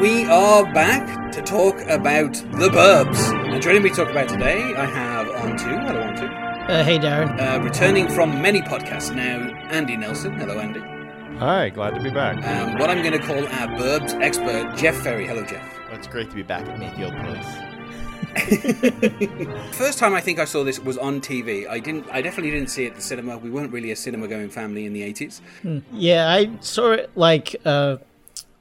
We are back to talk about the Burbs. And joining me to talk about today, I have on two. Hello, on two. Uh, hey, Darren. Uh, returning from many podcasts now, Andy Nelson. Hello, Andy. Hi, glad to be back. Um, what I'm going to call our Burbs expert, Jeff Ferry. Hello, Jeff. Well, it's great to be back at Mayfield Place. First time I think I saw this was on TV. I didn't. I definitely didn't see it at the cinema. We weren't really a cinema-going family in the 80s. Yeah, I saw it like uh,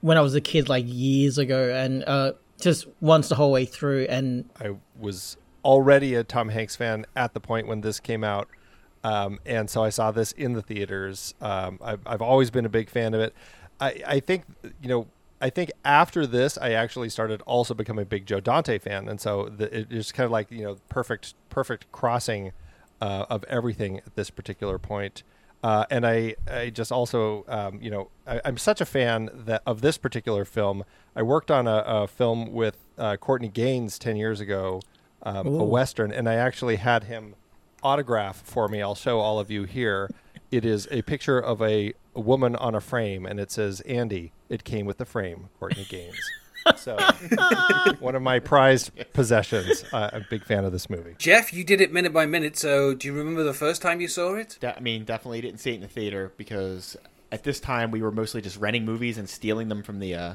when I was a kid, like years ago, and uh, just once the whole way through. And I was already a Tom Hanks fan at the point when this came out, um, and so I saw this in the theaters. Um, I've, I've always been a big fan of it. I, I think you know. I think after this, I actually started also becoming a big Joe Dante fan, and so the, it is kind of like you know perfect perfect crossing uh, of everything at this particular point. Uh, and I, I just also, um, you know, I, I'm such a fan that of this particular film. I worked on a, a film with uh, Courtney Gains ten years ago, um, a western, and I actually had him autograph for me. I'll show all of you here. It is a picture of a, a woman on a frame, and it says Andy. It came with the frame, Courtney Gains. so, one of my prized possessions. Uh, I'm a big fan of this movie. Jeff, you did it minute by minute. So, do you remember the first time you saw it? De- I mean, definitely didn't see it in the theater because at this time we were mostly just renting movies and stealing them from the uh,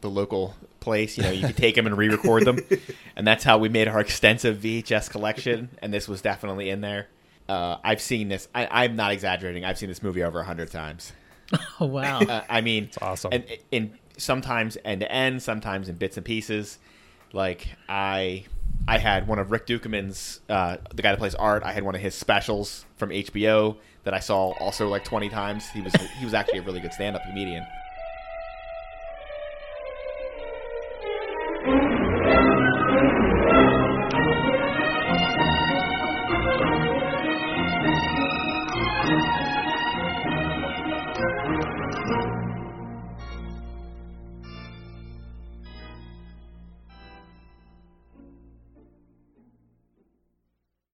the local place. You know, you could take them and re-record them, and that's how we made our extensive VHS collection. And this was definitely in there. Uh, I've seen this. I, I'm not exaggerating. I've seen this movie over a hundred times. oh wow, Uh, I mean, it's awesome. And in sometimes end to end, sometimes in bits and pieces. Like I, I had one of Rick Ducommun's, uh, the guy that plays Art. I had one of his specials from HBO that I saw also like twenty times. He was he was actually a really good stand-up comedian.